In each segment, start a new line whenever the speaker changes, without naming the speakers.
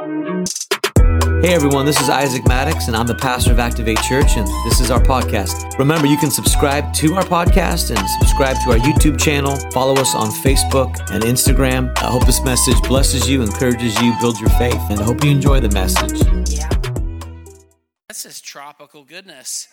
Hey everyone, this is Isaac Maddox, and I'm the pastor of Activate Church, and this is our podcast. Remember, you can subscribe to our podcast and subscribe to our YouTube channel. Follow us on Facebook and Instagram. I hope this message blesses you, encourages you, builds your faith, and I hope you enjoy the message. Yeah.
This is tropical goodness.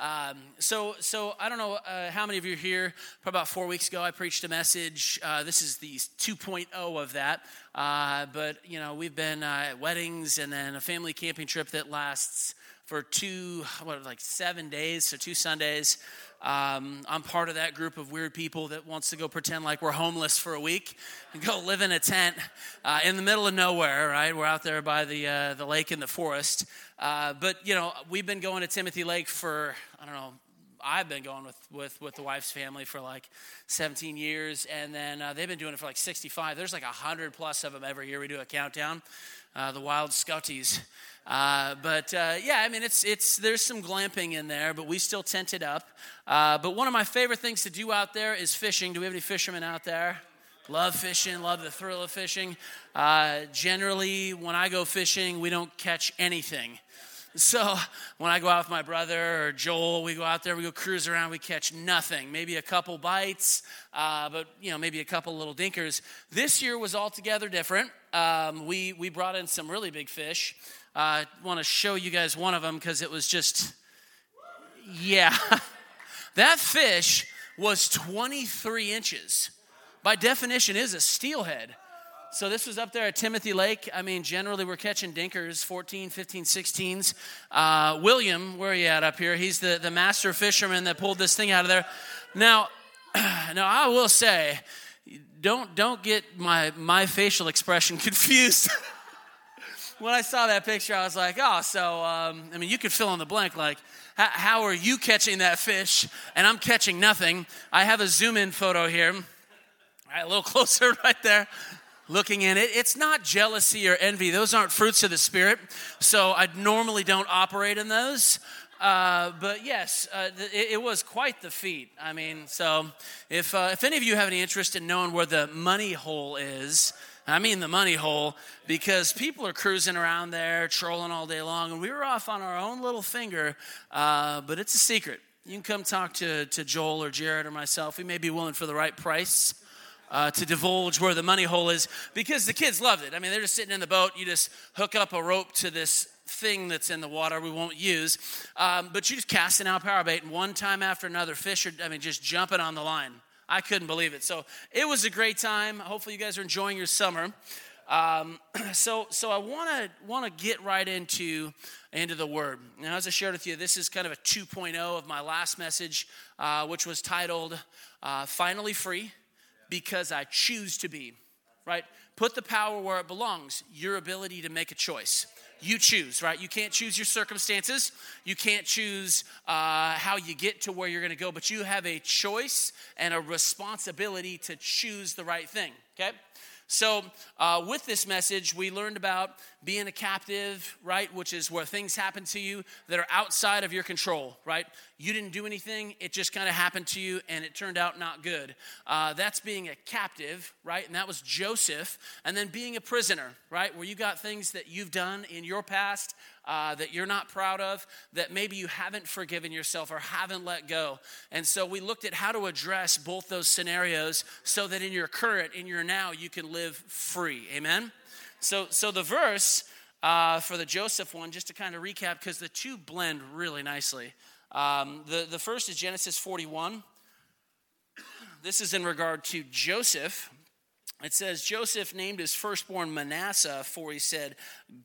Um, so, so I don't know uh, how many of you are here. Probably about four weeks ago, I preached a message. Uh, this is the 2.0 of that. Uh, but you know, we've been uh, at weddings and then a family camping trip that lasts for two, what, like seven days, so two Sundays. Um, I'm part of that group of weird people that wants to go pretend like we're homeless for a week and go live in a tent uh, in the middle of nowhere. Right, we're out there by the uh, the lake in the forest. Uh, but you know, we've been going to Timothy Lake for I don't know. I've been going with, with, with the wife's family for like 17 years, and then uh, they've been doing it for like 65. There's like 100 plus of them every year. We do a countdown, uh, the Wild Scouties. Uh, but uh, yeah, I mean, it's it's there's some glamping in there, but we still tent it up. Uh, but one of my favorite things to do out there is fishing. Do we have any fishermen out there? Love fishing, love the thrill of fishing. Uh, generally, when I go fishing, we don't catch anything. So when I go out with my brother or Joel, we go out there, we go cruise around, we catch nothing. Maybe a couple bites, uh, but you know, maybe a couple little dinkers. This year was altogether different. Um, we we brought in some really big fish. I want to show you guys one of them because it was just, yeah. that fish was 23 inches. By definition, is a steelhead. So this was up there at Timothy Lake. I mean, generally we're catching dinkers, 14, 15, 16s. Uh, William, where are you at up here? He's the, the master fisherman that pulled this thing out of there. Now, now I will say, don't don't get my my facial expression confused. When I saw that picture, I was like, oh, so, um, I mean, you could fill in the blank, like, how are you catching that fish and I'm catching nothing? I have a zoom in photo here. All right, a little closer right there looking in it. It's not jealousy or envy. Those aren't fruits of the Spirit. So I normally don't operate in those. Uh, but yes, uh, it, it, was quite the feat. I mean, so if, uh, if any of you have any interest in knowing where the money hole is, I mean the money hole, because people are cruising around there, trolling all day long, and we were off on our own little finger, uh, but it's a secret. You can come talk to, to Joel or Jared or myself. We may be willing for the right price. Uh, to divulge where the money hole is because the kids loved it. I mean, they're just sitting in the boat. You just hook up a rope to this thing that's in the water we won't use, um, but you just casting out power bait, and one time after another, fish are, I mean, just jumping on the line. I couldn't believe it. So it was a great time. Hopefully, you guys are enjoying your summer. Um, so, so I want to want to get right into into the word. Now, as I shared with you, this is kind of a 2.0 of my last message, uh, which was titled uh, "Finally Free," because I choose to be. Right? Put the power where it belongs. Your ability to make a choice you choose, right? You can't choose your circumstances. You can't choose uh, how you get to where you're going to go, but you have a choice and a responsibility to choose the right thing, okay? So, uh, with this message, we learned about being a captive, right? Which is where things happen to you that are outside of your control, right? You didn't do anything, it just kind of happened to you and it turned out not good. Uh, that's being a captive, right? And that was Joseph. And then being a prisoner, right? Where you got things that you've done in your past uh, that you're not proud of, that maybe you haven't forgiven yourself or haven't let go. And so we looked at how to address both those scenarios so that in your current, in your now, you can live free. Amen? So, so the verse uh, for the Joseph one, just to kind of recap, because the two blend really nicely. Um, the, the first is Genesis 41. This is in regard to Joseph. It says, Joseph named his firstborn Manasseh, for he said,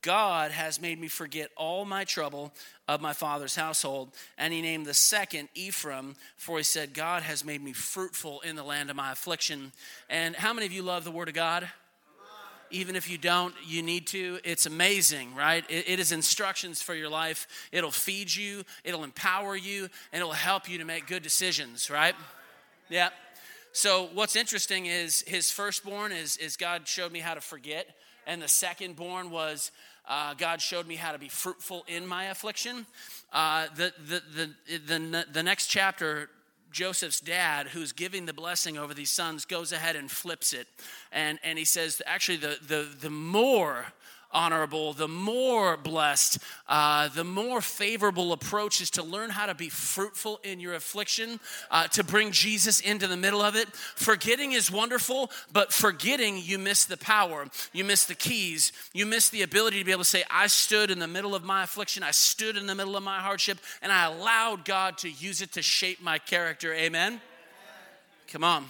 God has made me forget all my trouble of my father's household. And he named the second Ephraim, for he said, God has made me fruitful in the land of my affliction. And how many of you love the word of God? Even if you don't, you need to. It's amazing, right? It, it is instructions for your life. It'll feed you, it'll empower you, and it'll help you to make good decisions, right? Yeah. So what's interesting is his firstborn is, is God showed me how to forget, and the secondborn was uh, God showed me how to be fruitful in my affliction. Uh, the, the, the, the, the next chapter, Joseph's dad, who's giving the blessing over these sons, goes ahead and flips it. And, and he says, actually, the, the, the more honorable, the more blessed, uh, the more favorable approach is to learn how to be fruitful in your affliction, uh, to bring Jesus into the middle of it. Forgetting is wonderful, but forgetting, you miss the power, you miss the keys, you miss the ability to be able to say, I stood in the middle of my affliction, I stood in the middle of my hardship, and I allowed God to use it to shape my character. Amen? Come on.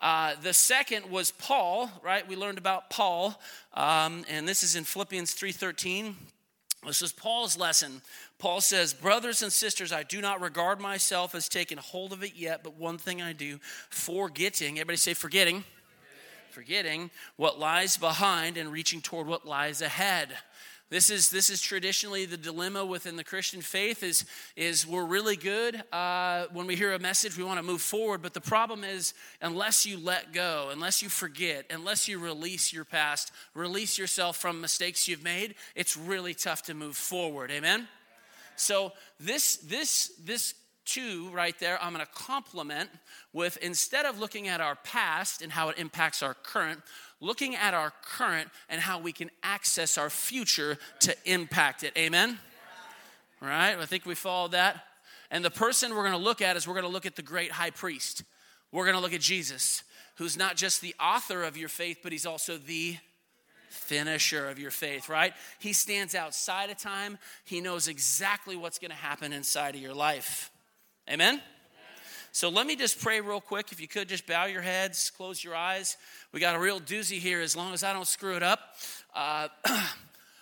Uh, the second was Paul, right? We learned about Paul, um, and this is in Philippians 3:13. This is Paul's lesson. Paul says, Brothers and sisters, I do not regard myself as taking hold of it yet, but one thing I do, forgetting, everybody say forgetting, forgetting what lies behind and reaching toward what lies ahead. This is, this is traditionally the dilemma within the Christian faith is, is we're really good. Uh, when we hear a message, we want to move forward. But the problem is, unless you let go, unless you forget, unless you release your past, release yourself from mistakes you've made, it's really tough to move forward. Amen? So this, this, this two right there, I'm going to complement with instead of looking at our past and how it impacts our current, looking at our current and how we can access our future to impact it. Amen? Right? I think we followed that. And the person we're going to look at is we're going to look at the great high priest. We're going to look at Jesus, who's not just the author of your faith, but he's also the finisher of your faith, right? He stands outside of time. He knows exactly what's going to happen inside of your life. Amen? So let me just pray real quick. If you could just bow your heads, close your eyes. We got a real doozy here as long as I don't screw it up. Uh,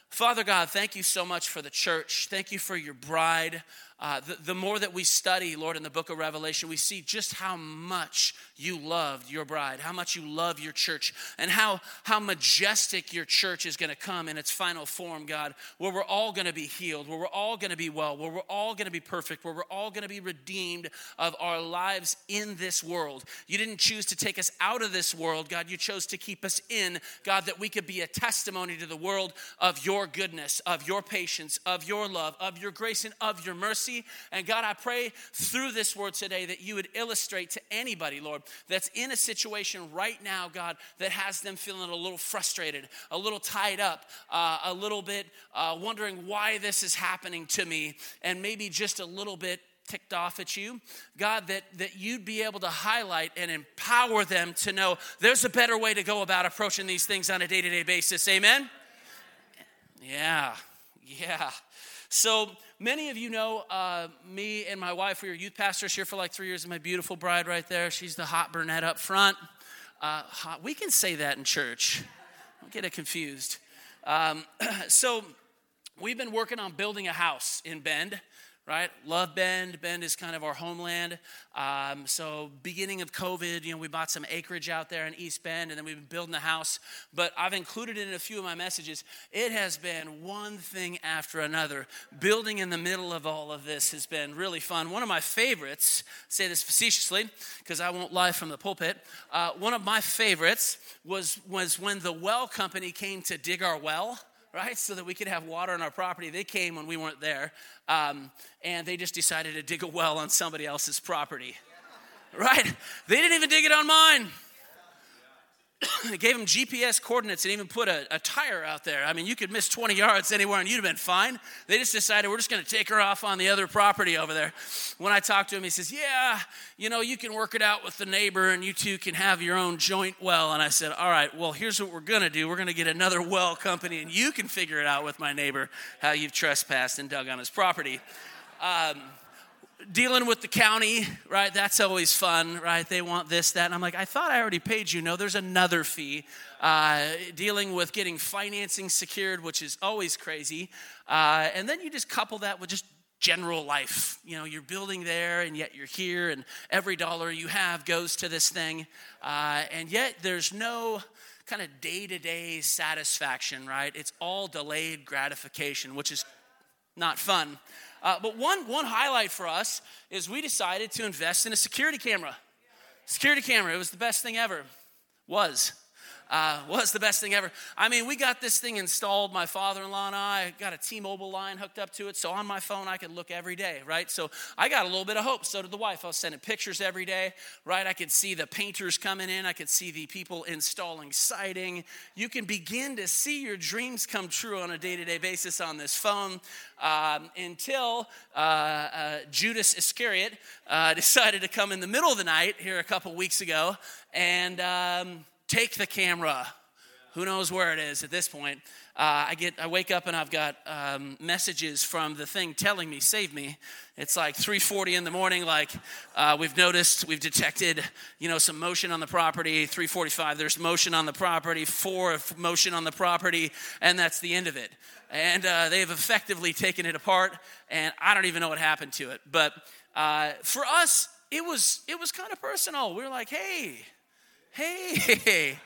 Father God, thank you so much for the church. Thank you for your bride. Uh, the, the, more that we study, Lord, in the book of Revelation, we see just how much you loved your bride, how much you love your church, and how, how majestic your church is going to come in its final form, God, where we're all going to be healed, where we're all going to be well, where we're all going to be perfect, where we're all going to be redeemed of our lives in this world. You didn't choose to take us out of this world, God. You chose to keep us in, God, that we could be a testimony to the world of your goodness, of your patience, of your love, of your grace, and of your mercy. And God, I pray through this word today that you would illustrate to anybody, Lord, that's in a situation right now, God, that has them feeling a little frustrated, a little tied up, uh, a little bit uh, wondering why this is happening to me, and maybe just a little bit ticked off at you. God, that, that you'd be able to highlight and empower them to know there's a better way to go about approaching these things on a day to day basis. Amen? Yeah, yeah. So many of you know uh, me and my wife. We were youth pastors here for like three years. And my beautiful bride right there. She's the hot brunette up front. Uh, hot. We can say that in church. Don't get it confused. Um, so we've been working on building a house in Bend right? Love Bend. Bend is kind of our homeland. Um, so, beginning of COVID, you know, we bought some acreage out there in East Bend, and then we've been building the house. But I've included it in a few of my messages. It has been one thing after another. Building in the middle of all of this has been really fun. One of my favorites, say this facetiously, because I won't lie from the pulpit. Uh, one of my favorites was was when the well company came to dig our well right? So that we could have water on our property. They came when we weren't there, um, and they just decided to dig a well on somebody else's property, right? They didn't even dig it on mine. They gave him GPS coordinates and even put a, a, tire out there. I mean, you could miss 20 yards anywhere and you'd have been fine. They just decided we're just going to take her off on the other property over there. When I talked to him, he says, Yeah, you know, you can work it out with the neighbor and you two can have your own joint well. And I said, All right, well, here's what we're going to do we're going to get another well company and you can figure it out with my neighbor how you've trespassed and dug on his property. Um, dealing with the county, right? That's always fun, right? They want this, that. And I'm like, I thought I already paid you. No, there's another fee. Uh, dealing with getting financing secured, which is always crazy. Uh, and then you just couple that with just general life. You know, you're building there and yet you're here, and every dollar you have goes to this thing. Uh, and yet there's no kind of day to day satisfaction, right? It's all delayed gratification, which is not fun. Uh, but one, one highlight for us is we decided to invest in a security camera. Security camera, it was the best thing ever. Was. Uh, was the best thing ever. I mean, we got this thing installed. My father-in-law and I got a T-Mobile line hooked up to it, so on my phone I could look every day, right? So I got a little bit of hope. So did the wife. I was sending pictures every day, right? I could see the painters coming in. I could see the people installing siding. You can begin to see your dreams come true on a day-to-day basis on this phone um, until uh, uh, Judas Iscariot uh, decided to come in the middle of the night here a couple weeks ago and. Um, take the camera. Who knows where it is at this point? Uh, I get, I wake up and I've got um, messages from the thing telling me, "Save me." It's like 3:40 in the morning. Like uh, we've noticed, we've detected, you know, some motion on the property. 3:45, there's motion on the property. Four motion on the property, and that's the end of it. And uh, they've effectively taken it apart, and I don't even know what happened to it. But uh, for us, it was it was kind of personal. We were like, "Hey." Hey,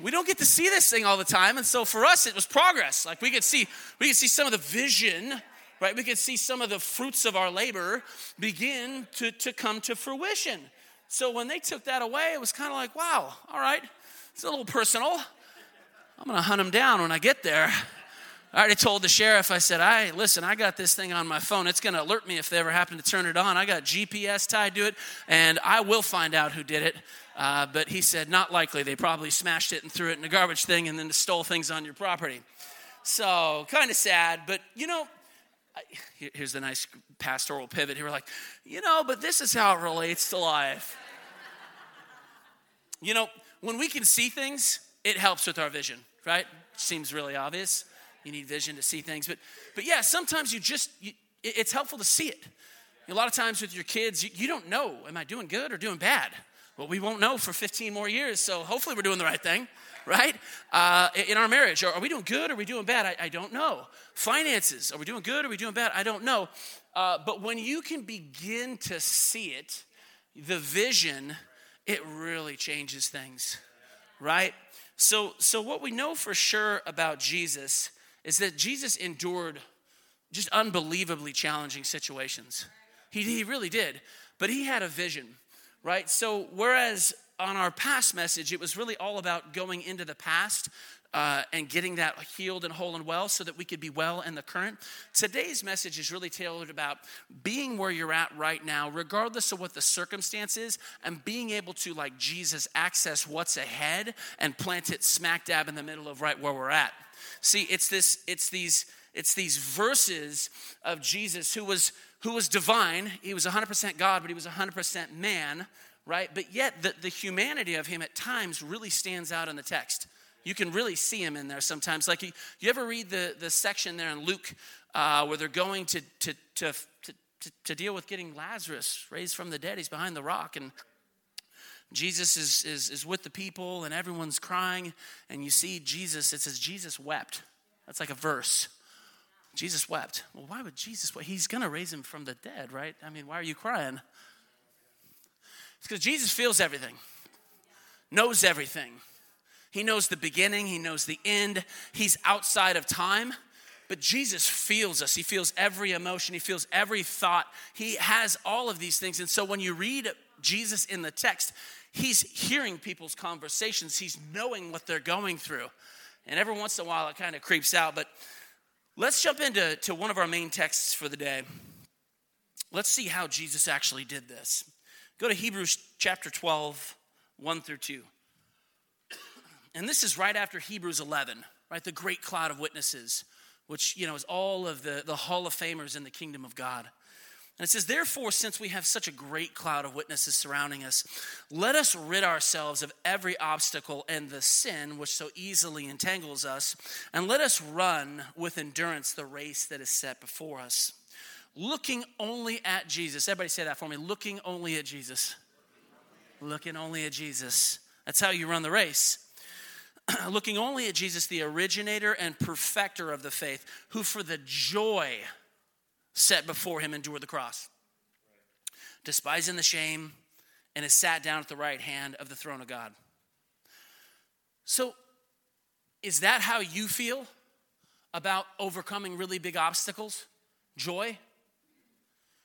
we don't get to see this thing all the time. And so for us, it was progress. Like we could see, we could see some of the vision, right? We could see some of the fruits of our labor begin to, to come to fruition. So when they took that away, it was kind of like, wow, all right, it's a little personal. I'm gonna hunt them down when I get there. I already told the sheriff, I said, I listen, I got this thing on my phone. It's gonna alert me if they ever happen to turn it on. I got GPS tied to it, and I will find out who did it. Uh, but he said, not likely. They probably smashed it and threw it in a garbage thing and then stole things on your property. So, kind of sad, but you know, here's the nice pastoral pivot here. We're like, you know, but this is how it relates to life. you know, when we can see things, it helps with our vision, right? Seems really obvious. You need vision to see things, but but yeah, sometimes you just you, it's helpful to see it. A lot of times with your kids, you, you don't know, am I doing good or doing bad? Well, we won't know for 15 more years, so hopefully we're doing the right thing, right? Uh, in our marriage, are, we doing good or are we doing bad? I, I, don't know. Finances, are we doing good or are we doing bad? I don't know. Uh, but when you can begin to see it, the vision, it really changes things, right? So, so what we know for sure about Jesus is that Jesus endured just unbelievably challenging situations. He, he really did. But he had a vision right? So, whereas on our past message, it was really all about going into the past uh, and getting that healed and whole and well so that we could be well in the current. Today's message is really tailored about being where you're at right now, regardless of what the circumstance is, and being able to, like Jesus, access what's ahead and plant it smack dab in the middle of right where we're at. See, it's this, it's these, it's these verses of Jesus who was who was divine. He was 100% God, but he was 100% man, right? But yet, the, the humanity of him at times really stands out in the text. You can really see him in there sometimes. Like, you, you ever read the, the section there in Luke uh, where they're going to, to, to, to, to deal with getting Lazarus raised from the dead? He's behind the rock, and Jesus is, is, is with the people, and everyone's crying. And you see Jesus, it says, Jesus wept. That's like a verse. Jesus wept. Well, why would Jesus weep? He's going to raise him from the dead, right? I mean, why are you crying? It's because Jesus feels everything, knows everything. He knows the beginning, He knows the end. He's outside of time, but Jesus feels us. He feels every emotion, He feels every thought. He has all of these things. And so when you read Jesus in the text, He's hearing people's conversations, He's knowing what they're going through. And every once in a while, it kind of creeps out, but Let's jump into to one of our main texts for the day. Let's see how Jesus actually did this. Go to Hebrews chapter 12, 1 through 2. And this is right after Hebrews 11, right? The great cloud of witnesses, which, you know, is all of the, the Hall of Famers in the kingdom of God. And it says, Therefore, since we have such a great cloud of witnesses surrounding us, let us rid ourselves of every obstacle and the sin which so easily entangles us, and let us run with endurance the race that is set before us. Looking only at Jesus. Everybody say that for me. Looking only at Jesus. Looking only at Jesus. That's how you run the race. Looking only at Jesus, the originator and perfecter of the faith, who for the joy set before him endured the cross, despising the shame, and is sat down at the right hand of the throne of God. So, is that how you feel about overcoming really big obstacles? Joy?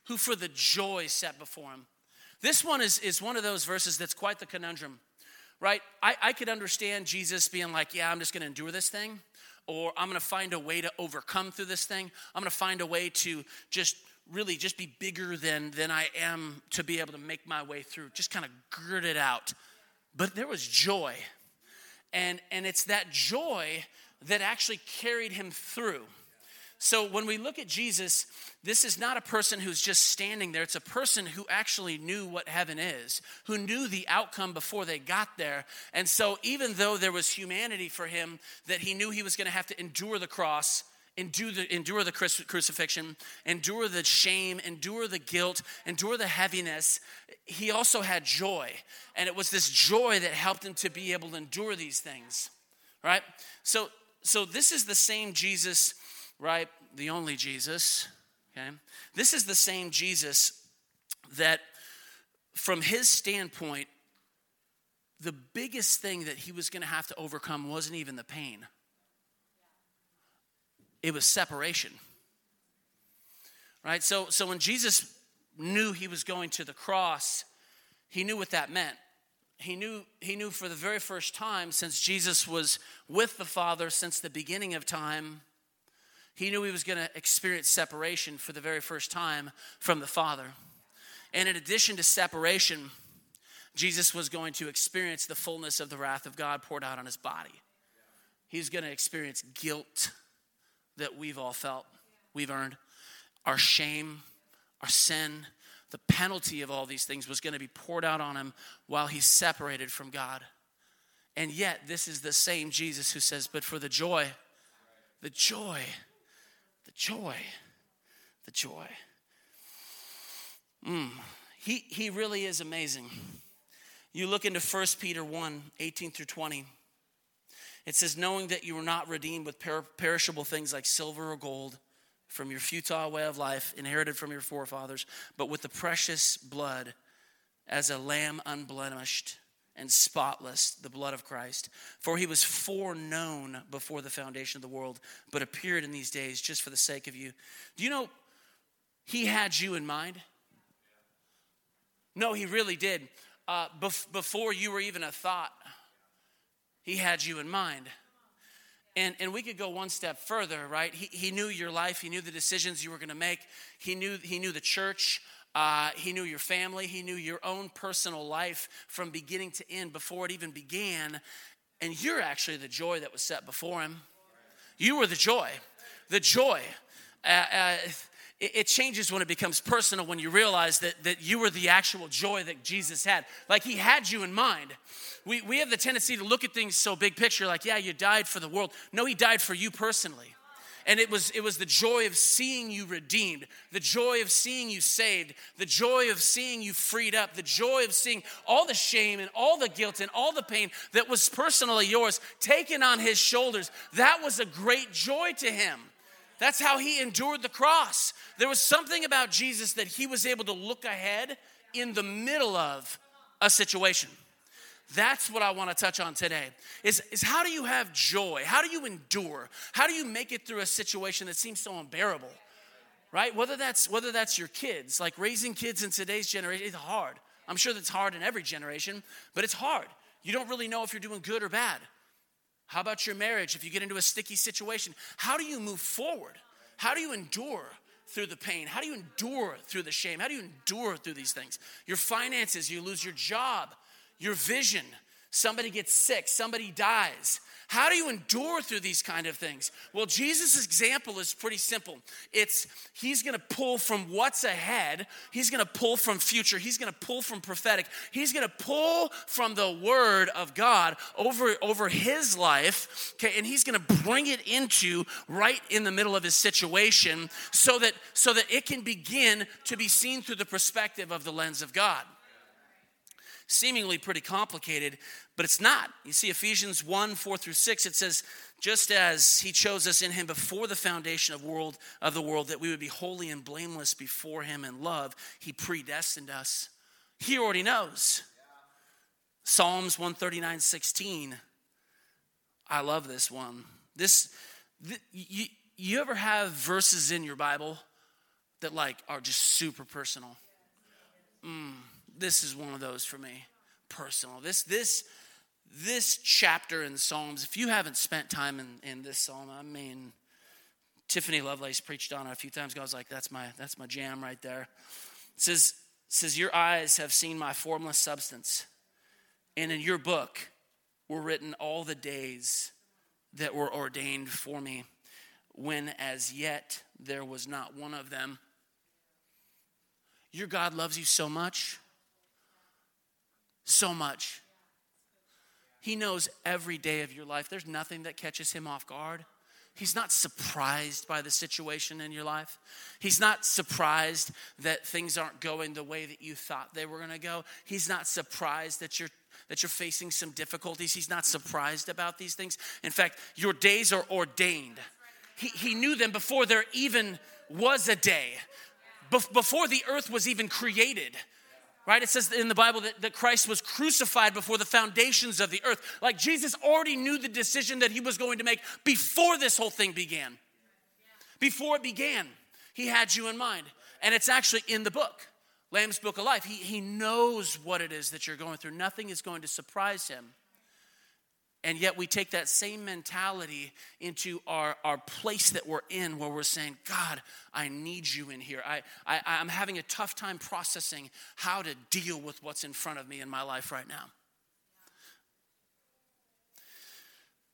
Who for the joy set before him. This one is, is one of those verses that's quite the conundrum, right? I, I could understand Jesus being like, yeah, I'm just going to endure this thing, or I'm going to find a way to overcome through this thing. I'm going to find a way to just really just be bigger than than I am to be able to make my way through. Just kind of gird it out. But there was joy. And and it's that joy that actually carried him through. So when we look at Jesus, this is not a person who's just standing there. It's a person who actually knew what heaven is, who knew the outcome before they got there. And so even though there was humanity for him, that he knew he was going to have to endure the cross, endure the, endure the crucifixion, endure the shame, endure the guilt, endure the heaviness, he also had joy. And it was this joy that helped him to be able to endure these things, right? So, so this is the same Jesus right? The only Jesus, okay? This is the same Jesus that, from his standpoint, the biggest thing that he was going to have to overcome wasn't even the pain, it was separation. Right? So, so when Jesus knew he was going to the cross, he knew what that meant. He knew, he knew for the very first time since Jesus was with the Father since the beginning of time he knew he was going to experience separation for the very first time from the Father. And in addition to separation, Jesus was going to experience the fullness of the wrath of God poured out on his body. He's going to experience guilt that we've all felt, we've earned, our shame, our sin. The penalty of all these things was going to be poured out on him while he's separated from God. And yet, this is the same Jesus who says, But for the joy, the joy joy. The joy. Mm. He, he really is amazing. You look into 1 Peter 1 18 through 20. It says, Knowing that you were not redeemed with per- perishable things like silver or gold from your futile way of life, inherited from your forefathers, but with the precious blood as a lamb unblemished and spotless, the blood of Christ. For he was foreknown before the foundation of the world, but appeared in these days just for the sake of you. Do you know he had you in mind? No, he really did. Uh, bef- before you were even a thought, he had you in mind. And, and we could go one step further, right? He, he knew your life, he knew the decisions you were going to make, he knew, he knew the church. Uh, he knew your family. He knew your own personal life from beginning to end before it even began. And you're actually the joy that was set before him. You were the joy. The joy. Uh, uh, it, it changes when it becomes personal when you realize that, that you were the actual joy that Jesus had. Like he had you in mind. We, we have the tendency to look at things so big picture, like, yeah, you died for the world. No, he died for you personally and it was it was the joy of seeing you redeemed the joy of seeing you saved the joy of seeing you freed up the joy of seeing all the shame and all the guilt and all the pain that was personally yours taken on his shoulders. That was a great joy to him. That's how he endured the cross. There was something about jesus that he was able to look ahead in the middle of a situation that's what I want to touch on today. Is, is how do you have joy? How do you endure? How do you make it through a situation that seems so unbearable? Right? Whether that's whether that's your kids, like raising kids in today's generation, it's hard. I'm sure that's hard in every generation, but it's hard. You don't really know if you're doing good or bad. How about your marriage if you get into a sticky situation? How do you move forward? How do you endure? through the pain? How do you endure through the shame? How do you endure through these things? Your finances, you lose your job your vision. Somebody gets sick, somebody dies. How do you endure through these kind of things? Well, Jesus' example is pretty simple. It's he's gonna pull from what's ahead, he's gonna pull from future, he's gonna pull from prophetic, he's gonna pull from the word of God over, over his life, okay, and he's gonna bring it into right in the middle of his situation so that so that it can begin to be seen through the perspective of the lens of God seemingly pretty complicated, but it's not. You see, Ephesians 1 4 through 6, it says, just as he chose us in him before the foundation of world of the world that we would be holy and blameless before him in love he predestined us. He already knows. Psalms 139 16 i love this one. This, this you, you ever have verses in your bible that like are just super personal? Mm this is one of those for me, personal. This, this, this chapter in Psalms, if you haven't spent time in, in this psalm, I mean, Tiffany Lovelace preached on it a few times ago. I was like, that's my, that's my jam right there. It says, says, Your eyes have seen my formless substance, and in your book were written all the days that were ordained for me, when as yet there was not one of them. Your God loves you so much, so much. He knows every day of your life. There's nothing that catches him off guard. He's not surprised by the situation in your life. He's not surprised that things aren't going the way that you thought they were going to go. He's not surprised that you're that you're facing some difficulties. He's not surprised about these things. In fact, your days are ordained. He, he knew them before there even was a day, before the earth was even created right? It says in the Bible that, that Christ was crucified before the foundations of the earth. Like Jesus already knew the decision that he was going to make before this whole thing began. Before it began, he had you in mind. And it's actually in the book, Lamb's Book of Life. He, he knows what it is that you're going through, nothing is going to surprise him. And yet we take that same mentality into our, our place that we're in where we're saying, God, I need you in here. I, I, I'm having a tough time processing how to deal with what's in front of me in my life right now.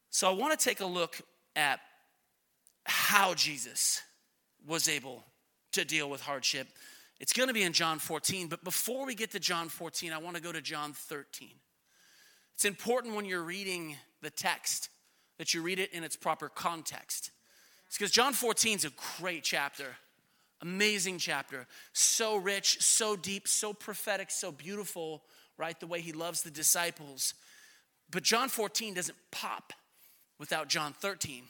So I want to take a look at how Jesus was able to deal with hardship. It's going to be in John 14, but before we get to John 14, I want to go to John 13. It's important when you're reading the text that you read it in its proper context. It's because John 14 is a great chapter, amazing chapter, so rich, so deep, so prophetic, so beautiful, right? The way he loves the disciples. But John 14 doesn't pop without John 13.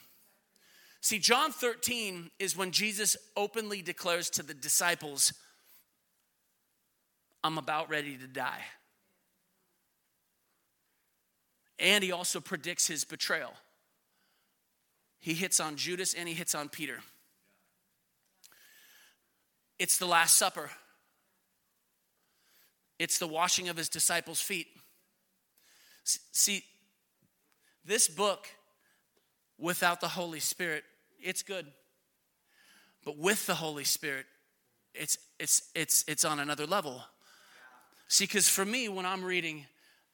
See, John 13 is when Jesus openly declares to the disciples, I'm about ready to die. And he also predicts his betrayal. He hits on Judas and he hits on Peter. It's the Last Supper, it's the washing of his disciples' feet. See, this book, without the Holy Spirit, it's good. But with the Holy Spirit, it's, it's, it's, it's on another level. See, because for me, when I'm reading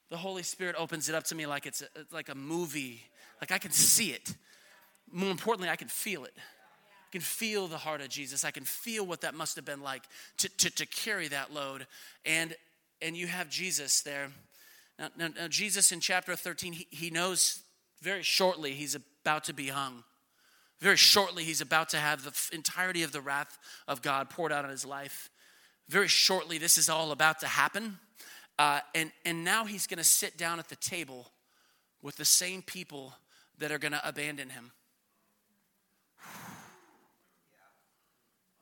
the Holy Spirit opens it up to me like it's a, like a movie. Like I can see it. More importantly, I can feel it. I can feel the heart of Jesus. I can feel what that must have been like to, to, to carry that load. And, and you have Jesus there. Now, now, now Jesus in chapter 13, he, he knows very shortly he's about to be hung. Very shortly, he's about to have the entirety of the wrath of God poured out on his life. Very shortly, this is all about to happen. Uh, and, and now he's going to sit down at the table with the same people that are going to abandon him.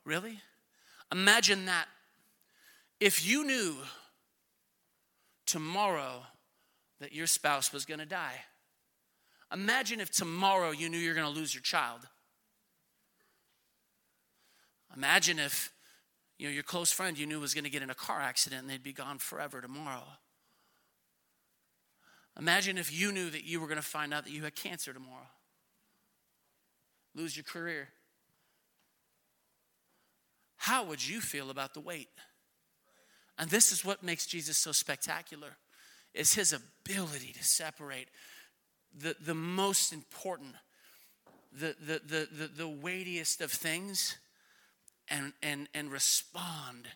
Really? Imagine that. If you knew tomorrow that your spouse was going to die, imagine if tomorrow you knew you're going to lose your child. Imagine if you know, your close friend you knew was going to get in a car accident and they'd be gone forever tomorrow. Imagine if you knew that you were going to find out that you had cancer tomorrow, lose your career. How would you feel about the weight? And this is what makes Jesus so spectacular is his ability to separate the, the most important, the, the, the, the, the weightiest of things and, and, and respond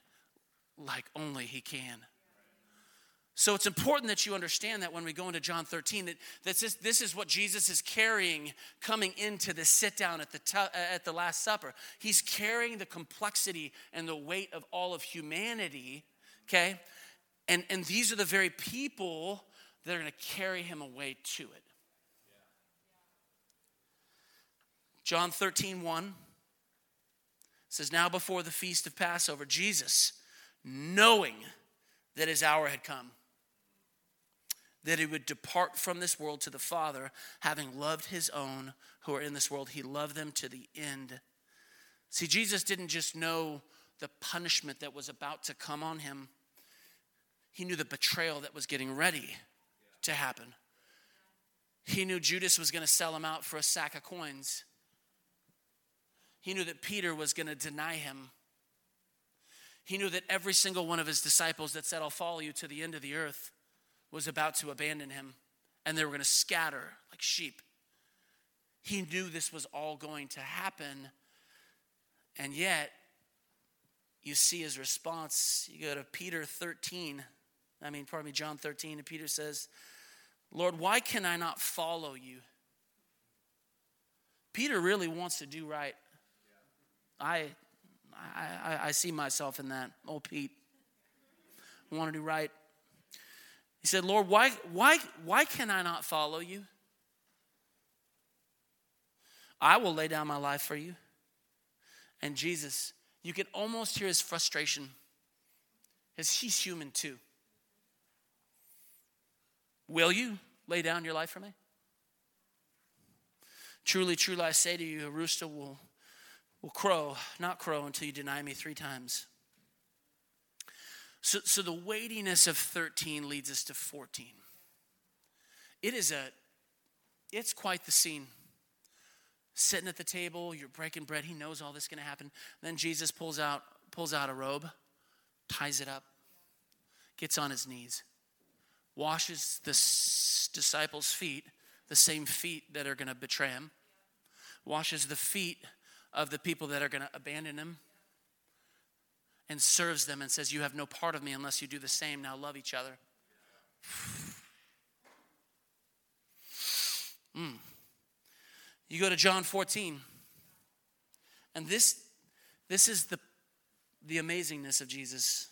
like only He can. So it's important that you understand that when we go into John 13, that this is, this is what Jesus is carrying coming into the sit down at the, t- uh, at the Last Supper. He's carrying the complexity and the weight of all of humanity, okay? And, and these are the very people that are to carry him away to it. John 13, 1 says, Now before the feast of Passover, Jesus, knowing that his hour had come, that he would depart from this world to the Father, having loved his own who are in this world, he loved them to the end. See, Jesus didn't just know the punishment that was about to come on him, he knew the betrayal that was getting ready to happen. He knew Judas was going to sell him out for a sack of coins. He knew that Peter was going to deny him. He knew that every single one of his disciples that said, I'll follow you to the end of the earth, was about to abandon him and they were going to scatter like sheep. He knew this was all going to happen. And yet, you see his response. You go to Peter 13. I mean, pardon me, John 13. And Peter says, Lord, why can I not follow you? Peter really wants to do right. I, I, I see myself in that. Oh, Pete. I want to right. He said, Lord, why, why, why can I not follow you? I will lay down my life for you. And Jesus, you can almost hear his frustration because he's human too. Will you lay down your life for me? Truly, truly, I say to you, a rooster will, will crow, not crow until you deny me three times. So, so the weightiness of 13 leads us to 14. It is a, it's quite the scene. Sitting at the table, you're breaking bread. He knows all this is going to happen. Then Jesus pulls out, pulls out a robe, ties it up, gets on his knees, washes the disciples' feet, the same feet that are going to betray him, washes the feet of the people that are going to abandon him and serves them and says, You have no part of me unless you do the same. Now love each other. Mm. You go to John 14, and this, this is the, the amazingness of Jesus.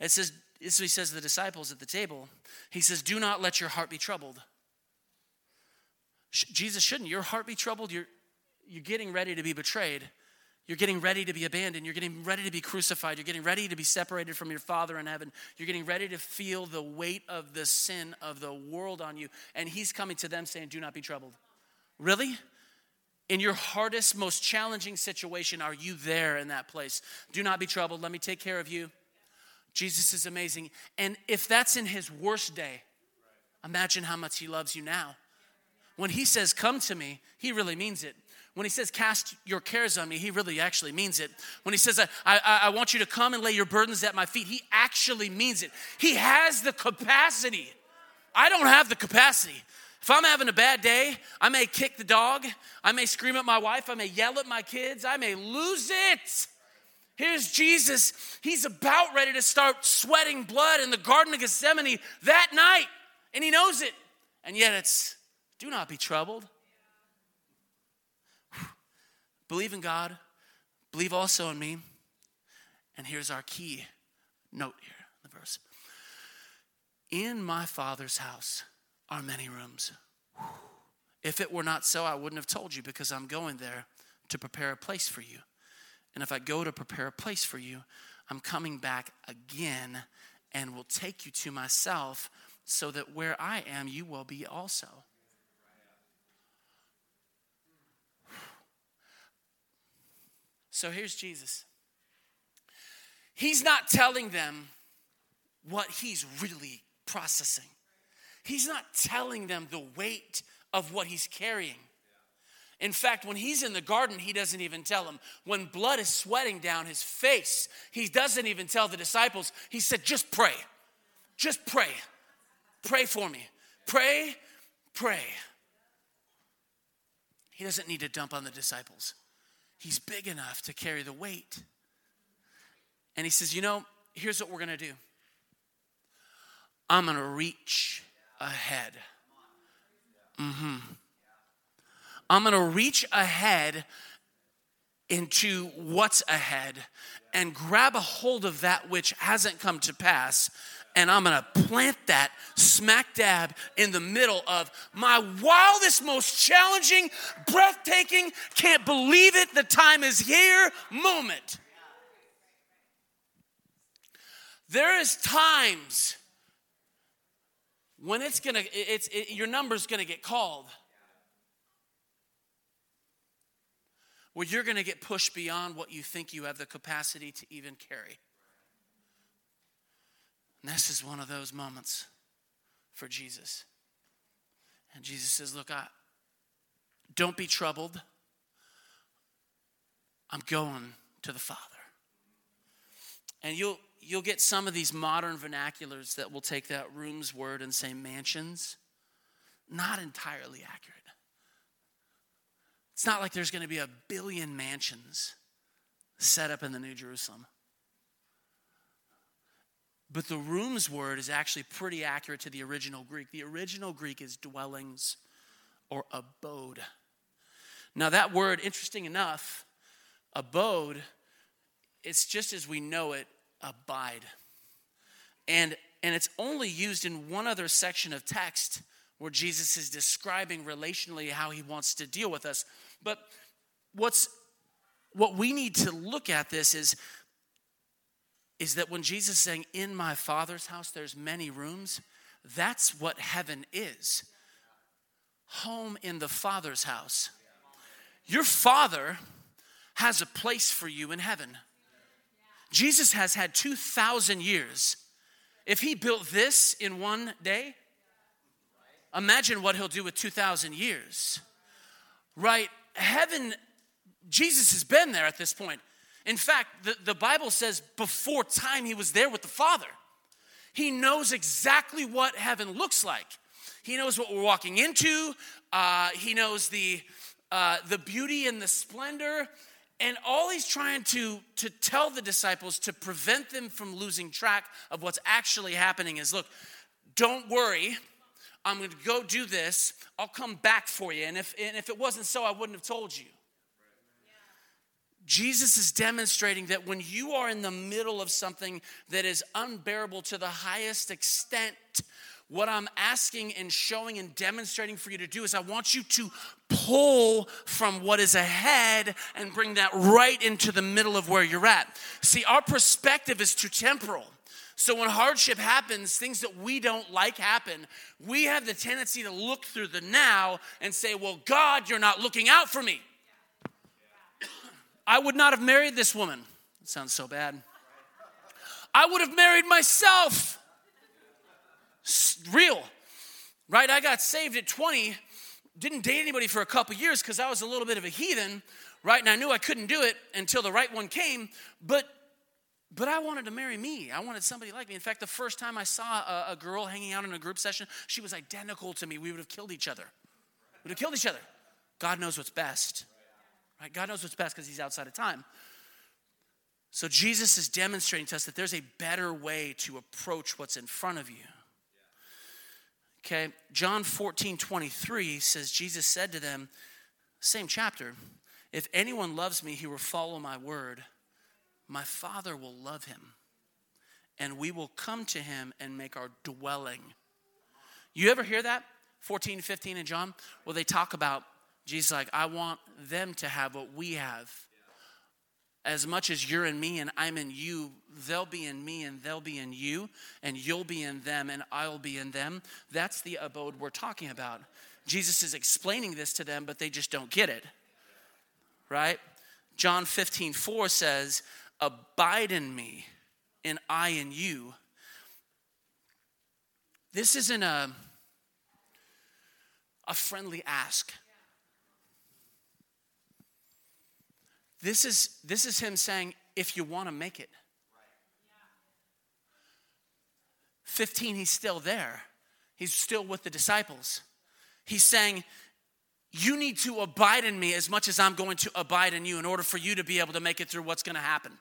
It says, this he says to the disciples at the table. He says, Do not let your heart be troubled. Jesus shouldn't your heart be troubled. You're, you're getting ready to be betrayed. You're getting ready to be abandoned. You're getting ready to be crucified. You're getting ready to be separated from your Father in heaven. You're getting ready to feel the weight of the sin of the world on you. And He's coming to them saying, Do not be troubled. Really? In your hardest, most challenging situation, are you there in that place? Do not be troubled. Let me take care of you. Jesus is amazing. And if that's in His worst day, imagine how much He loves you now. When He says, Come to me, He really means it. When he says, Cast your cares on me, he really actually means it. When he says, I, I, I, want you to come and lay your burdens at my feet, he actually means it. He has the capacity. I don't have the capacity. If I'm having a bad day, I may kick the dog, I may scream at my wife, I may yell at my kids, I may lose it. Here's Jesus. He's about ready to start sweating blood in the Garden of Gethsemane that night, and he knows it. And yet it's, do not be troubled. Believe in God, believe also in me. And here's our key note here in the verse In my Father's house are many rooms. If it were not so, I wouldn't have told you because I'm going there to prepare a place for you. And if I go to prepare a place for you, I'm coming back again and will take you to myself so that where I am, you will be also. So here's Jesus. He's not telling them what he's really processing. He's not telling them the weight of what he's carrying. In fact, when he's in the garden, he doesn't even tell them. When blood is sweating down his face, he doesn't even tell the disciples. He said, Just pray. Just pray. Pray for me. Pray, pray. He doesn't need to dump on the disciples. He's big enough to carry the weight. And he says, You know, here's what we're going to do I'm going to reach ahead. Mm-hmm. I'm going to reach ahead into what's ahead and grab a hold of that which hasn't come to pass and I'm gonna plant that smack dab in the middle of my wildest, most challenging, breathtaking, can't believe it, the time is here moment. There is times when it's gonna, it's it, your number's gonna get called. Where you're gonna get pushed beyond what you think you have the capacity to even carry. And this is one of those moments for Jesus. And Jesus says, Look, I, don't be troubled. I'm going to the Father. And you'll, you'll get some of these modern vernaculars that will take that room's word and say mansions. Not entirely accurate. It's not like there's going to be a billion mansions set up in the New Jerusalem. But the room's word is actually pretty accurate to the original Greek. The original Greek is dwellings or abode. Now, that word, interesting enough, abode, it's just as we know it, abide. And, and it's only used in one other section of text where Jesus is describing relationally how he wants to deal with us. But what's what we need to look at this is is that when Jesus is saying in my father's house there's many rooms, that's what heaven is. Home in the father's house. Your father has a place for you in heaven. Jesus has had 2,000 years. If he built this in one day, imagine what he'll do with 2,000 years. Right? Heaven, Jesus has been there at this point. In fact, the, the Bible says before time he was there with the Father. He knows exactly what heaven looks like. He knows what we're walking into. Uh, he knows the, uh, the beauty and the splendor and all he's trying to, to tell the disciples to prevent them from losing track of what's actually happening is look, don't worry. I'm going to go do this. I'll come back for you. And if, and if it wasn't so, I wouldn't have told you. Jesus is demonstrating that when you are in the middle of something that is unbearable to the highest extent, what I'm asking and showing and demonstrating for you to do is I want you to pull from what is ahead and bring that right into the middle of where you're at. See, our perspective is too temporal. So when hardship happens, things that we don't like happen, we have the tendency to look through the now and say, Well, God, you're not looking out for me. I would not have married this woman. It sounds so bad. I would have married myself real, right? I got saved at 20, didn't date anybody for a couple years because I was a little bit of a heathen, right? And I knew I couldn't do it until the right one came, but but I wanted to marry me. I wanted somebody like me. In fact, the first time I saw a, a girl hanging out in a group session, she was identical to me. We would have killed each other. We would have killed each other. God knows what's best. Right? God knows what's best because he's outside of time. So Jesus is demonstrating to us that there's a better way to approach what's in front of you. Okay, John 14, 23 says, Jesus said to them, same chapter, if anyone loves me, he will follow my word. My Father will love him, and we will come to him and make our dwelling. You ever hear that? 14, 15 in John, where they talk about Jesus, like, I want them to have what we have as much as you're in me and I'm in you, they'll be in me and they'll be in you, and you'll be in them and I'll be in them. That's the abode we're talking about. Jesus is explaining this to them, but they just don't get it. Right? John 15, 4 says, Abide in me, and I in you. This isn't a, a friendly ask. This is, this is him saying, if you want to make it. 15, he's still there. He's still with the disciples. He's saying, You need to abide in me as much as I'm going to abide in you in order for you to be able to make it through what's going to happen.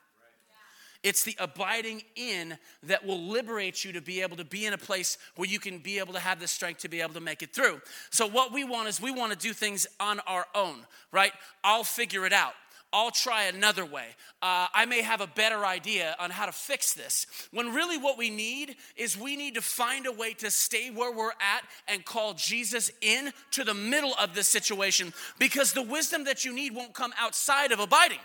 It's the abiding in that will liberate you to be able to be in a place where you can be able to have the strength to be able to make it through. So, what we want is we want to do things on our own, right? I'll figure it out. I'll try another way. Uh, I may have a better idea on how to fix this. When really what we need is we need to find a way to stay where we're at and call Jesus in to the middle of this situation because the wisdom that you need won't come outside of abiding.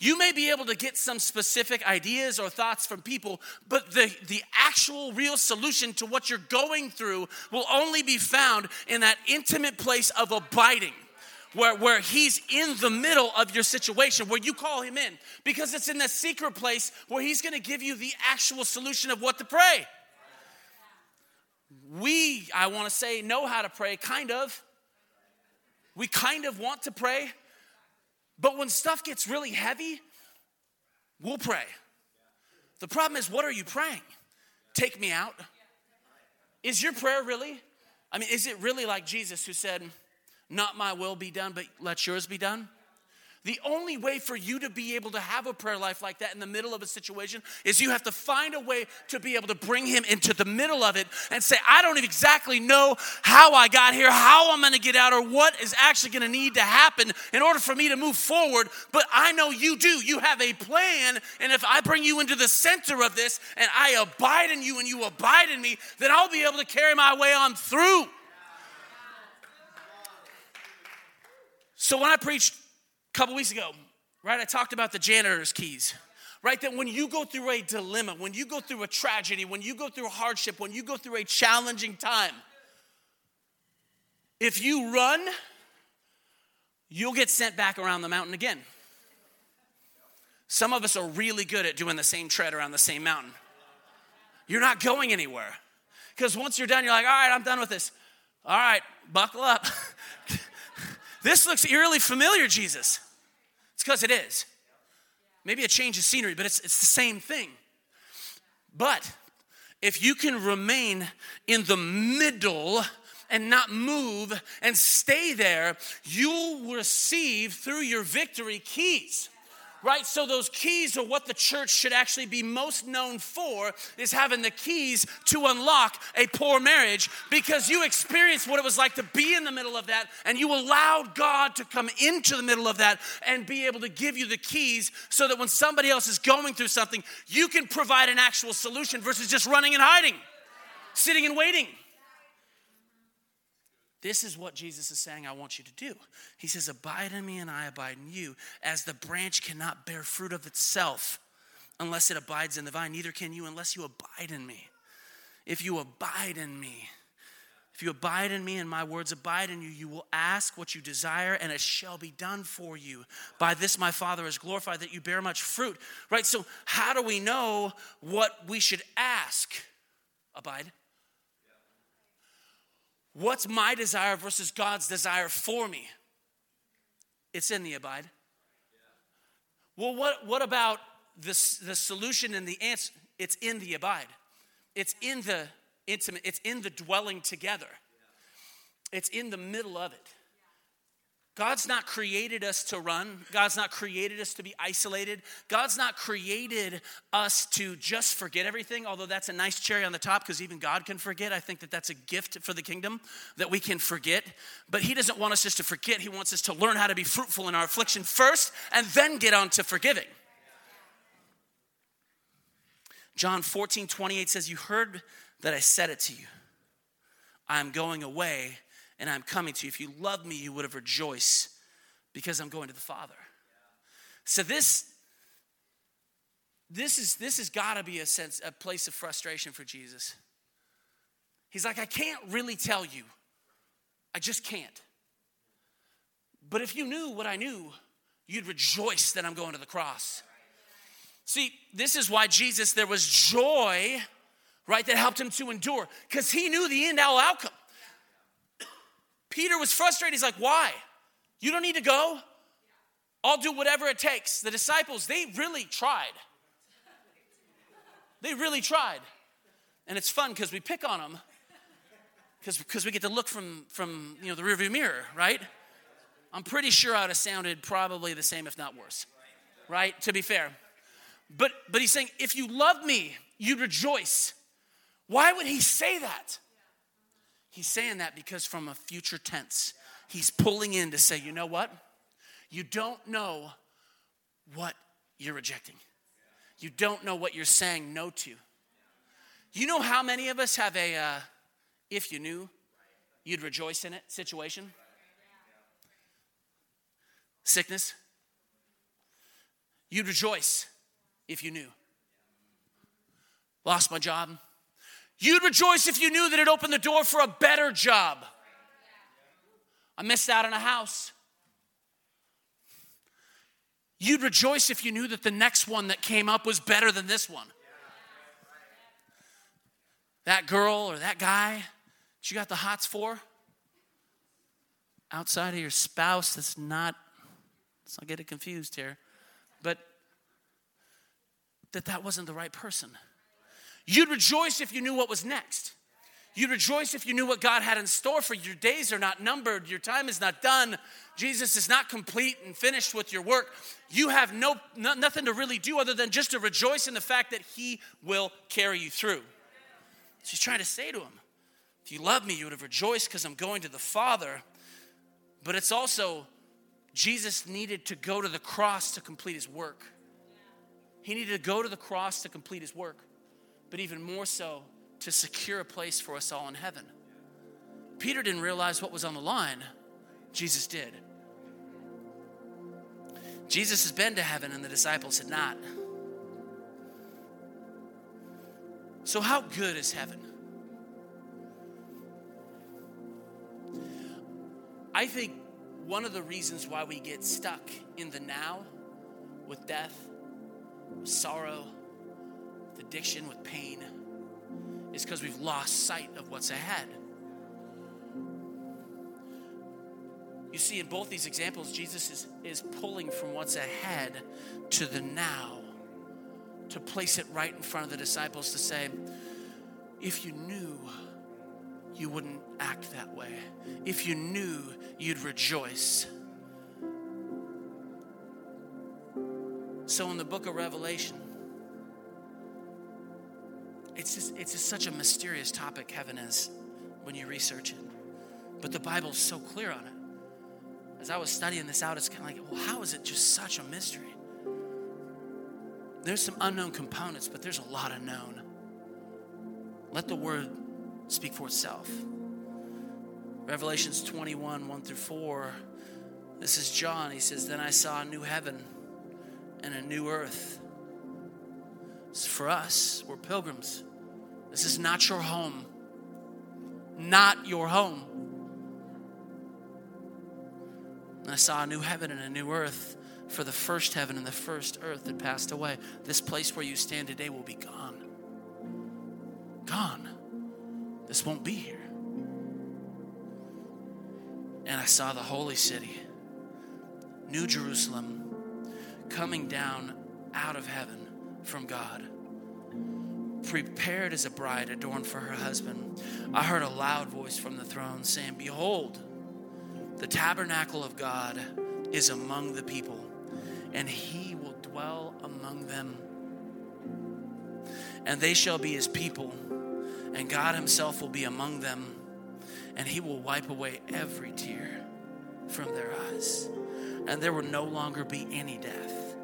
You may be able to get some specific ideas or thoughts from people, but the, the actual real solution to what you're going through will only be found in that intimate place of abiding where, where he's in the middle of your situation, where you call him in, because it's in that secret place where he's gonna give you the actual solution of what to pray. we, I want to say, know how to pray, kind of. We kind of want to pray. But when stuff gets really heavy, we'll pray. The problem is, what are you praying? Take me out? Is your prayer really? I mean, is it really like Jesus who said, Not my will be done, but let yours be done? The only way for you to be able to have a prayer life like that in the middle of a situation is you have to find a way to be able to bring him into the middle of it and say, I don't exactly know how I got here, how I'm gonna get out, or what is actually gonna need to happen in order for me to move forward. But I know you do. You have a plan. And if I bring you into the center of this and I abide in you and you abide in me, then I'll be able to carry my way on through. So when I preached a couple weeks ago, right, I talked about the janitor's keys. Right, that when you go through a dilemma, when you go through a tragedy, when you go through a hardship, when you go through a challenging time, if you run, you'll get sent back around the mountain again. Some of us are really good at doing the same tread around the same mountain. You're not going anywhere. Because once you're done, you're like, all right, I'm done with this. All right, buckle up. this looks eerily familiar, Jesus. It's because it is. Maybe a change of scenery, but it's, it's the same thing. But if you can remain in the middle and not move and stay there, you'll receive through your victory keys right? So those keys are what the church should actually be most known for is having the keys to unlock a poor marriage because you experienced what it was like to be in the middle of that and you allowed God to come into the middle of that and be able to give you the keys so that when somebody else is going through something, you can provide an actual solution versus just running and hiding, sitting and waiting. This is what Jesus is saying, I want you to do. He says, Abide in me and I abide in you, as the branch cannot bear fruit of itself unless it abides in the vine, neither can you unless you abide in me. If you abide in me, if you abide in me and my words abide in you, you will ask what you desire and it shall be done for you. By this my Father is glorified that you bear much fruit. Right? So, how do we know what we should ask? Abide. What's my desire versus God's desire for me? It's in the abide. Well, what, what about the, the solution and the answer? It's in the abide. It's in the intimate, it's in the dwelling together. It's in the middle of it. God's not created us to run. God's not created us to be isolated. God's not created us to just forget everything, although that's a nice cherry on the top because even God can forget. I think that that's a gift for the kingdom that we can forget. But He doesn't want us just to forget, He wants us to learn how to be fruitful in our affliction first and then get on to forgiving. John 14, 28 says, You heard that I said it to you. I am going away and I'm coming to you. If you loved me, you would have rejoiced because I'm going to the Father. So this this is this has got to be a sense a place of frustration for Jesus. He's like, I can't really tell you. I just can't. But if you knew what I knew, you'd rejoice that I'm going to the cross. See, this is why Jesus, there was joy, right, that helped him to endure, because he knew the end all outcome. Peter was frustrated. He's like, Why? You don't need to go. I'll do whatever it takes. The disciples, they really tried. They really tried. And it's fun because we pick on them because we get to look from, from you know, the rearview mirror, right? I'm pretty sure I would have sounded probably the same, if not worse, right? To be fair. But, but he's saying, if you love me, you'd rejoice. Why would he say that? He's saying that because from a future tense, he's pulling in to say, you know what? You don't know what you're rejecting. You don't know what you're saying no to. You know how many of us have a, uh, if you knew, you'd rejoice in it situation? Sickness? You'd rejoice if you knew. Lost my job? You'd rejoice if you knew that it opened the door for a better job. I missed out on a house. You'd rejoice if you knew that the next one that came up was better than this one. That girl or that guy that you got the hots for outside of your spouse that's not, let's not get it confused here, but that that wasn't the right person. You'd rejoice if you knew what was next. You'd rejoice if you knew what God had in store for you. Your days are not numbered, your time is not done. Jesus is not complete and finished with your work. You have no, no nothing to really do other than just to rejoice in the fact that He will carry you through. She's trying to say to him, if you love me, you would have rejoiced because I'm going to the Father. But it's also, Jesus needed to go to the cross to complete his work. He needed to go to the cross to complete his work, but even more so, to secure a place for us all in heaven. Peter didn't realize what was on the line, Jesus did. Jesus has been to heaven, and the disciples had not. So, how good is heaven? I think one of the reasons why we get stuck in the now with death, sorrow, addiction, with pain is because we've lost sight of what's ahead. You see, in both these examples, Jesus is, is pulling from what's ahead to the now to place it right in front of the disciples to say, if you knew, you wouldn't act that way. If you knew, you'd rejoice. So, in the book of Revelation, it's just, it's just such a mysterious topic, heaven is, when you research it. But the Bible's so clear on it. As I was studying this out, it's kind of like, well, how is it just such a mystery? There's some unknown components, but there's a lot of known. Let the word speak for itself. Revelations 21, 1 through 4. This is John. He says, Then I saw a new heaven and a new earth. For us. We're pilgrims. This is not your home. Not your home. And I saw a new heaven and a new earth for the first heaven and the first earth had passed away. This place where you stand today will be gone. Gone. This won't be here. And I saw the holy city, New Jerusalem, coming down out of heaven from God, prepared as a bride adorned for her husband. I heard a loud voice from the throne saying, Behold, the tabernacle of God is among the people and he will dwell among them. And they shall be his people, and God himself will be among them, and he will wipe away every tear from their eyes. And there will no longer be any death,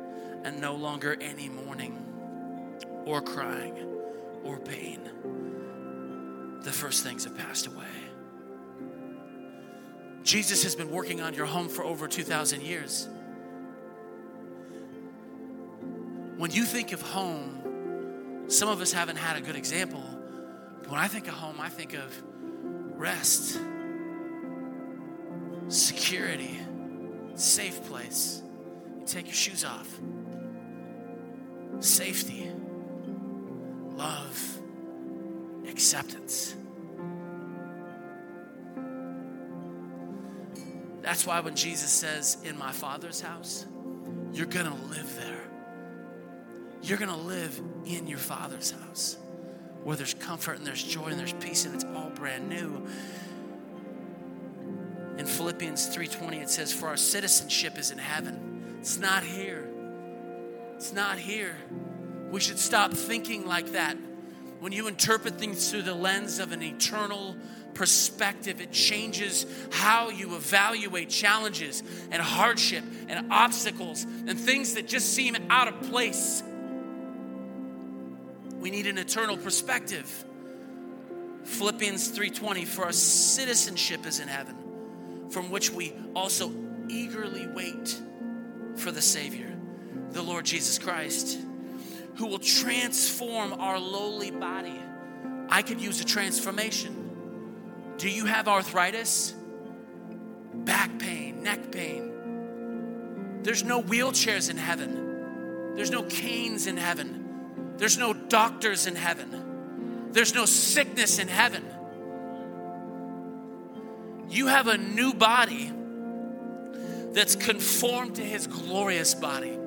and no longer any mourning, or crying, or pain. The first things have passed away. Jesus has been working on your home for over 2,000 years. When you think of home, some of us haven't had a good example. When I think of home, I think of rest, security, safe place. You take your shoes off, safety, love, acceptance. That's why when Jesus says, In my Father's house, you're gonna live there. You're to live in your Father's house where there's comfort and there's joy and there's peace and it's all brand new. In Philippians 3:20 it says for our citizenship is in heaven. It's not here. It's not here. We should stop thinking like that. When you interpret things through the lens of an eternal perspective, it changes how you evaluate challenges and hardship and obstacles and things that just seem out of place. We need an eternal perspective. Philippians 3:20 for our citizenship is in heaven, from which we also eagerly wait for the Savior, the Lord Jesus Christ, who will transform our lowly body. I could use a transformation. Do you have arthritis? Back pain, neck pain. There's no wheelchairs in heaven. There's no canes in heaven. There's no doctors in heaven. There's no sickness in heaven. You have a new body that's conformed to his glorious body.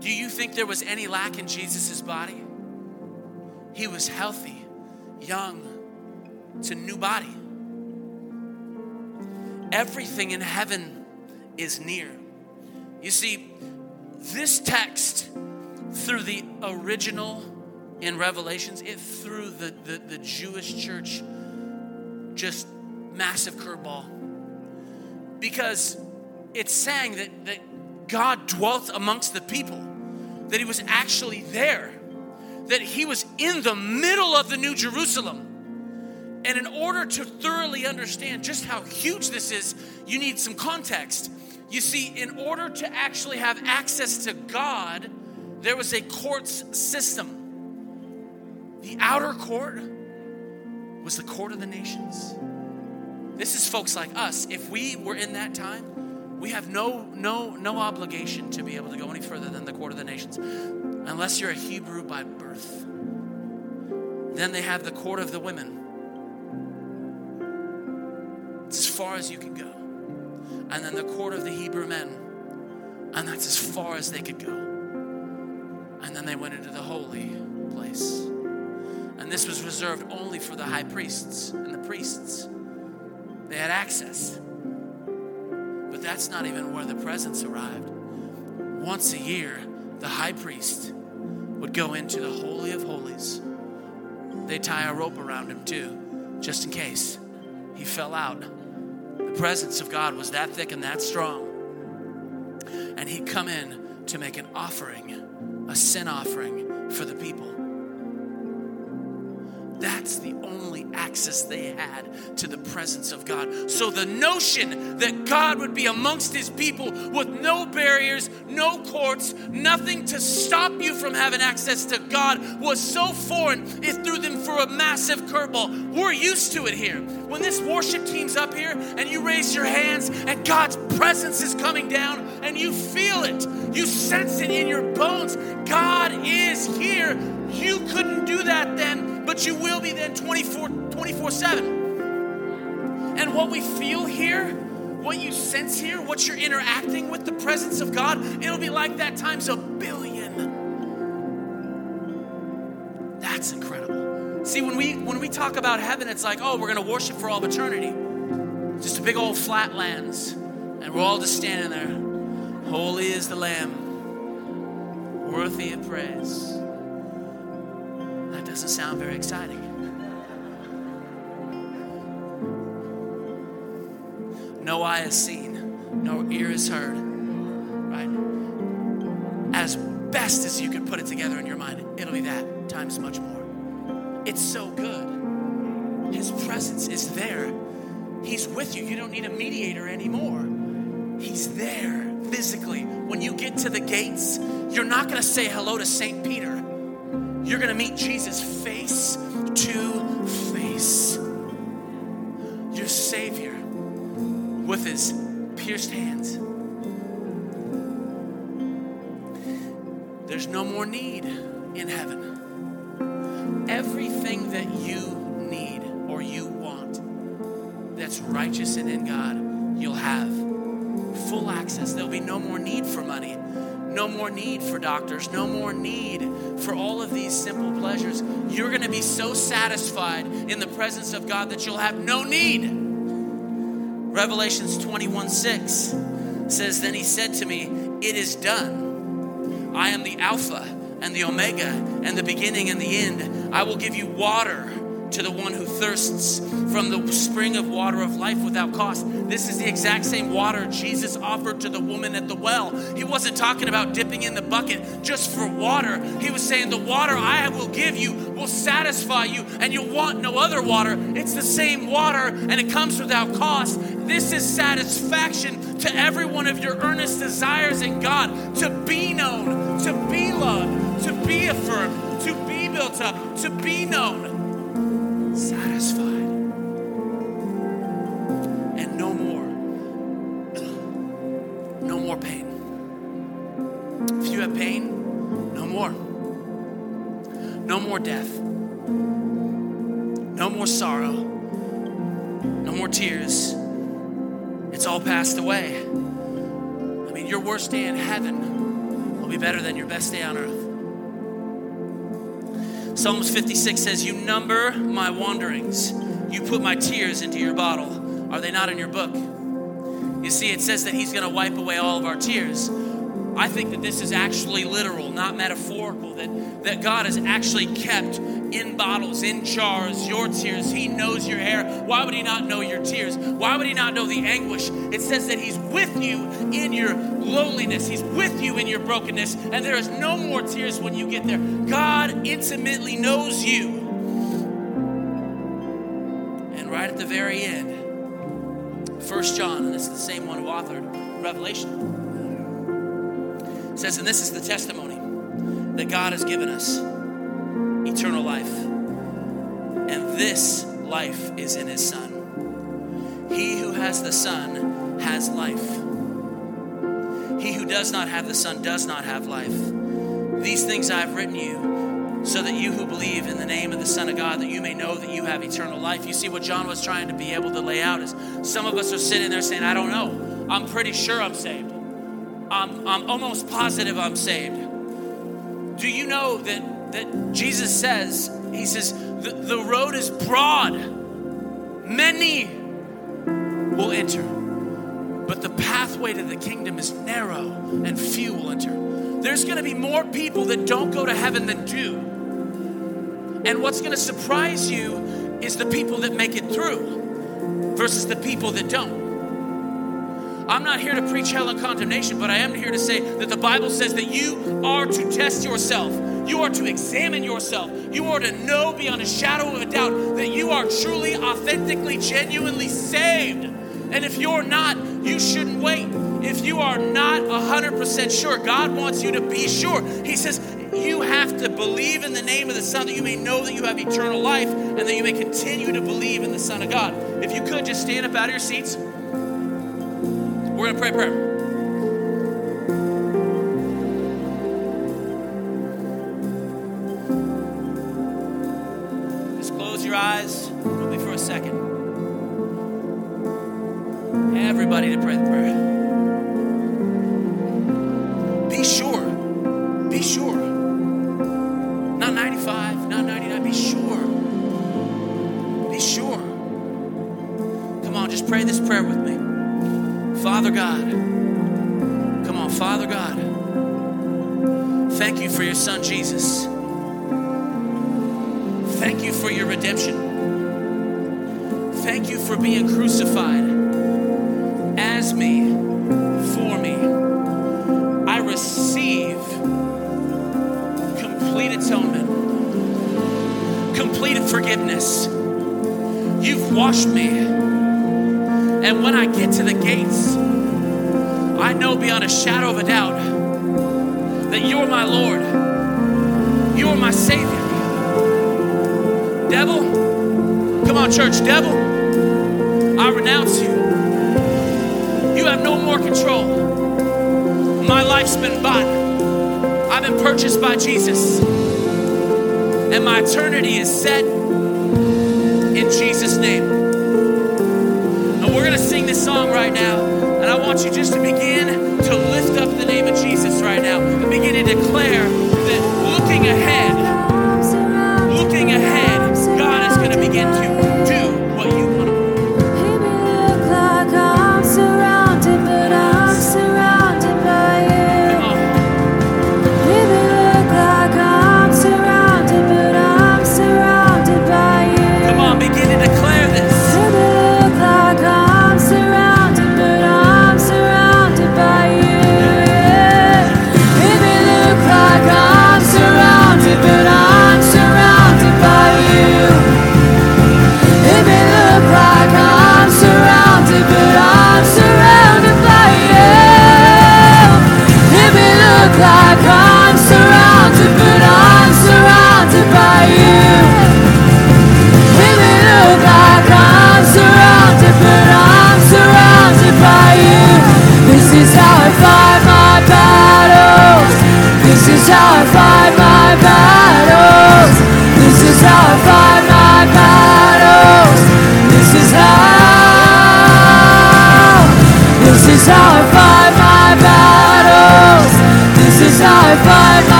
Do you think there was any lack in Jesus' body? He was healthy, young. It's a new body. Everything in heaven is near. You see, this text, through the original in Revelations, it threw the, the, the Jewish church just massive curveball. Because it's saying that, that God dwelt amongst the people, that He was actually there, that He was in the middle of the New Jerusalem. And in order to thoroughly understand just how huge this is, you need some context. You see, in order to actually have access to God, there was a courts system. The outer court was the court of the nations. This is folks like us. If we were in that time, we have no no no obligation to be able to go any further than the court of the nations unless you're a Hebrew by birth. Then they have the court of the women. It's as far as you can go and then the court of the Hebrew men. And that's as far as they could go. And then they went into the holy place. And this was reserved only for the high priests and the priests. They had access. But that's not even where the presence arrived. Once a year, the high priest would go into the Holy of Holies. They tie a rope around him too, just in case he fell out the presence of God was that thick and that strong. And he'd come in to make an offering, a sin offering for the people. That's the only access they had to the presence of God. So the notion that God would be amongst his people with no barriers, no courts, nothing to stop you from having access to God was so foreign, it threw them for a massive curveball. We're used to it here. When this worship team's up here and you raise your hands and God's presence is coming down and you feel it, you sense it in your bones. God is here. You couldn't do that then but you will be then 24 24 7. And what we feel here, what you sense here, what you're interacting with the presence of God, it'll be like that times a billion. That's incredible. See, when we when we talk about heaven, it's like, oh, we're gonna worship for all eternity. Just a big old flat lands. And we're all just standing there. Holy is the Lamb, worthy of praise doesn't sound very exciting. No eye has seen, no ear has heard, right? As best as you could put it together in your mind, it'll be that times much more. It's so good. His presence is there. He's with you. You don't need a mediator anymore. He's there physically. When you get to the gates, you're not going to say hello to St. Peter you're going to meet Jesus face to face. Your Savior with his pierced hands. There's no more need in heaven. Everything that you need or you want that's righteous and in God, you'll have full access. There'll be no more need for money no more need for doctors, no more need for all of these simple pleasures. You're going to be so satisfied in the presence of God that you'll have no need. Revelations 21 6 says, Then he said to me, It is done. I am the Alpha and the Omega and the beginning and the end. I will give you water to the one who thirsts from the spring of water of life without cost. This is the exact same water Jesus offered to the woman at the well. He wasn't talking about dipping in the bucket just for water. He was saying, The water I will give you will satisfy you, and you'll want no other water. It's the same water, and it comes without cost. This is satisfaction to every one of your earnest desires in God to be known, to be loved, to be affirmed, to be built up, to be known satisfied. And no more. No more pain. If you have pain, no more. No more death. No more sorrow. No more tears. It's all passed away. I mean, your worst day in heaven will be better than your best day on earth. Psalms 56 says, You number my wanderings. You put my tears into your bottle. Are they not in your book? You see, it says that He's going to wipe away all of our tears. I think that this is actually literal, not metaphorical, that, that God has actually kept in bottles, in jars, your tears. He knows your hair. Why would He not know your tears? Why would He not know the anguish? It says that He's with you in your lowliness, He's with you in your brokenness, and there is no more tears when you get there. God intimately knows you. And right at the very end, First John, and this is the same one who authored Revelation says, and this is the testimony that God has given us eternal life. And this life is in his Son. He who has the Son has life. He who does not have the Son does not have life. These things I have written you so that you who believe in the name of the Son of God, that you may know that you have eternal life. You see, what John was trying to be able to lay out is some of us are sitting there saying, I don't know. I'm pretty sure I'm saved. I'm, I'm almost positive I'm saved. Do you know that, that Jesus says, He says, the, the road is broad, many will enter, but the pathway to the kingdom is narrow, and few will enter. There's gonna be more people that don't go to heaven than do. And what's gonna surprise you is the people that make it through versus the people that don't. I'm not here to preach hell and condemnation, but I am here to say that the Bible says that you are to test yourself. You are to examine yourself. You are to know beyond a shadow of a doubt that you are truly, authentically, genuinely saved. And if you're not, you shouldn't wait. If you are not 100% sure, God wants you to be sure. He says, you have to believe in the name of the Son that you may know that you have eternal life and that you may continue to believe in the Son of God. If you could just stand up out of your seats. We're going to pray prayer. Just close your eyes with me for a second. Everybody to pray the prayer. Church, devil, I renounce you. You have no more control. My life's been bought, I've been purchased by Jesus. And my eternity is set in Jesus' name And we're going to sing this song right now. And I want you just to begin to lift up the name of Jesus right now and begin to declare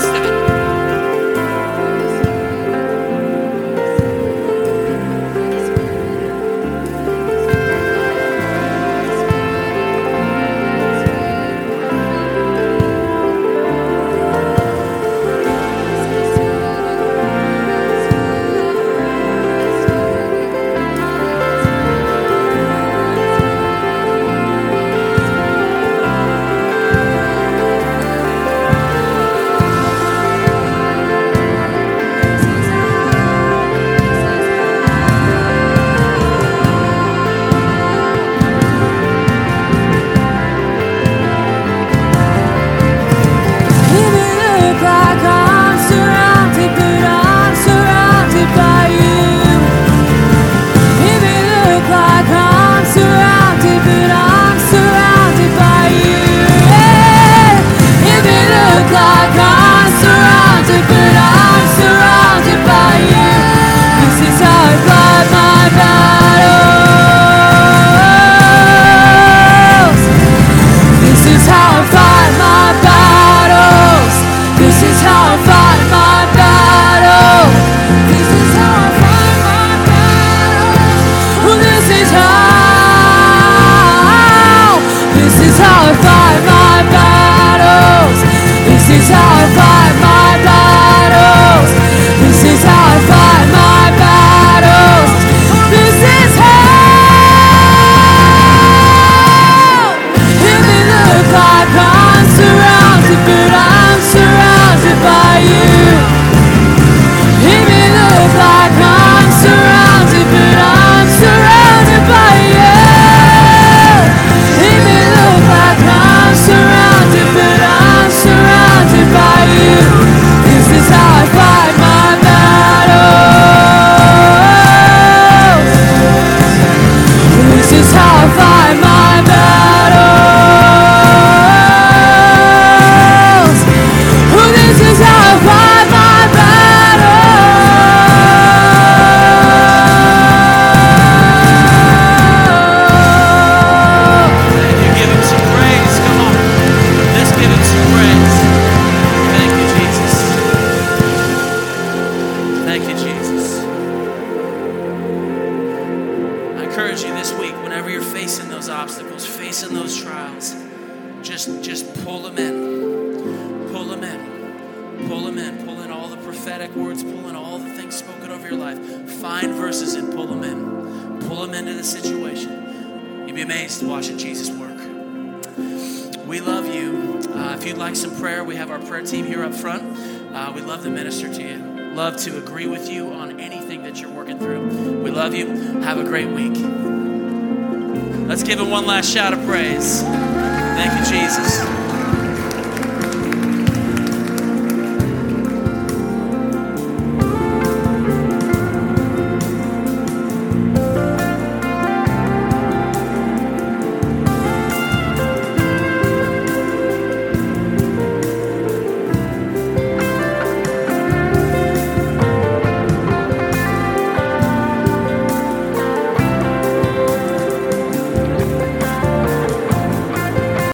That's the